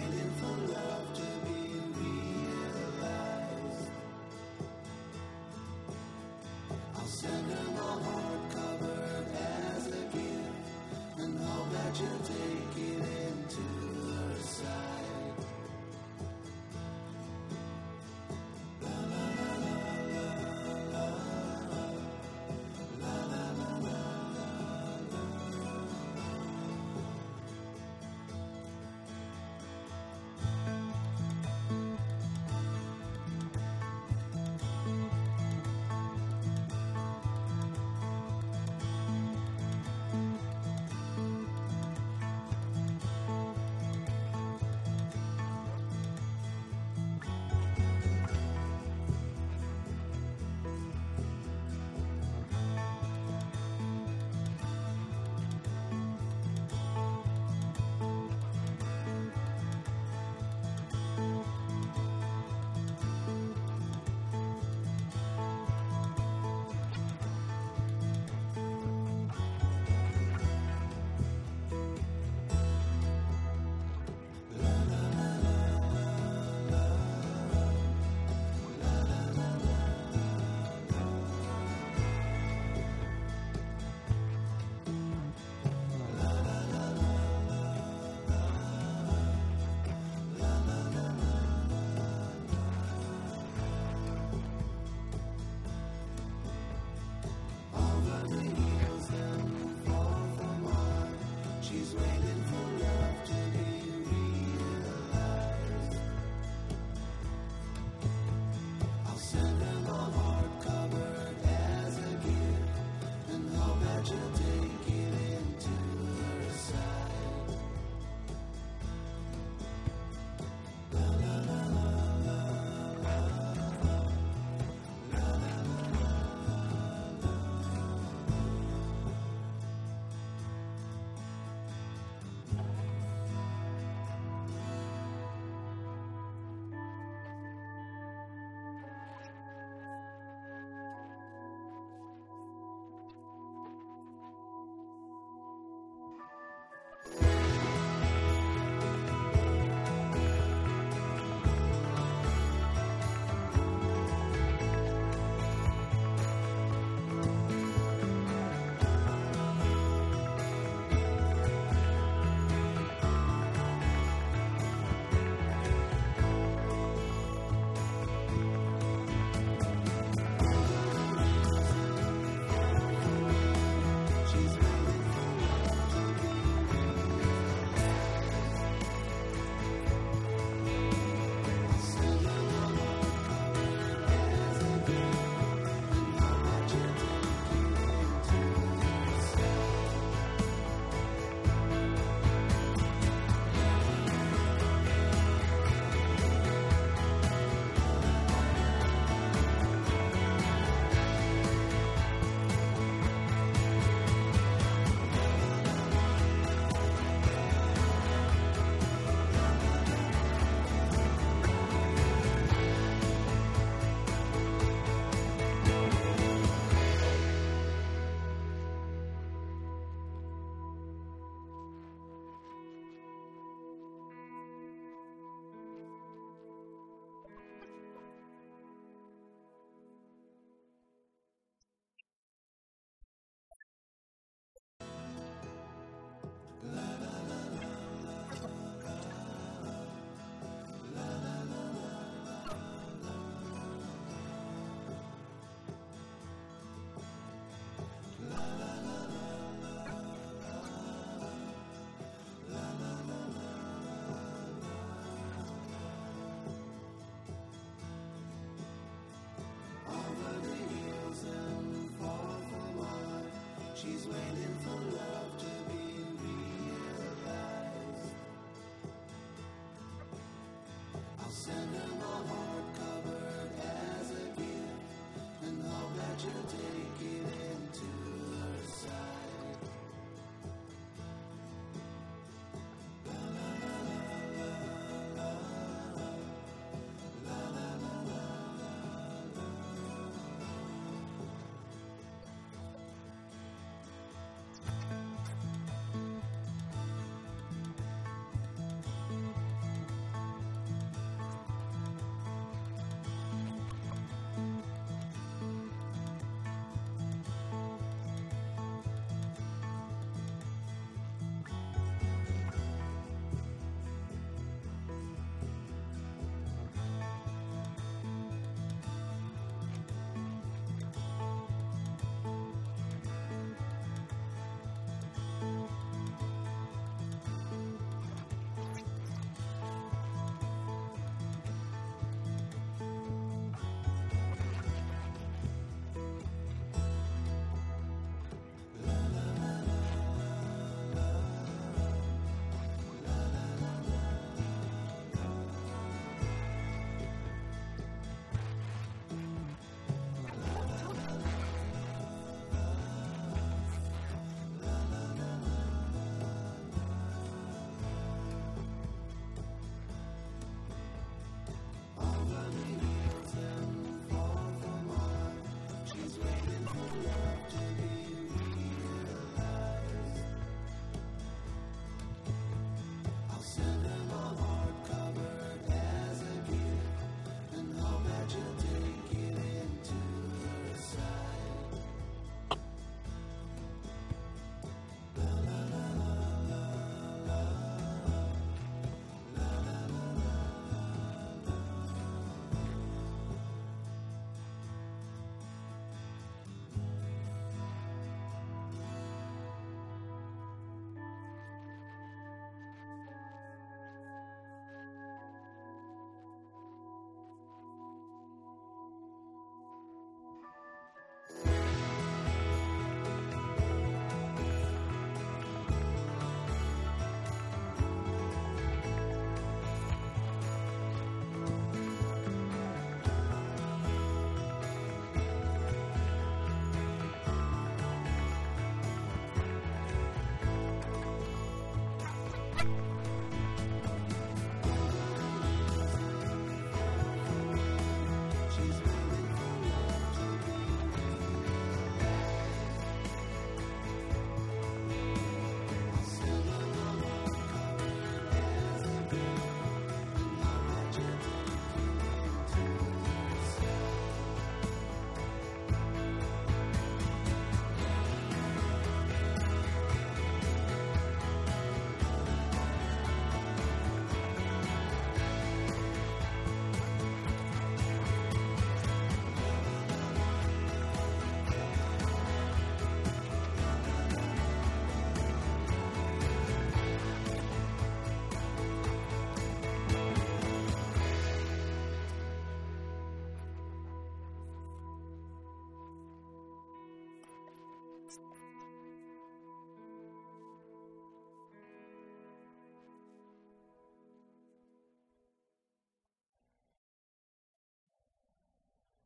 waiting for love to be realized. I'll send her. waiting.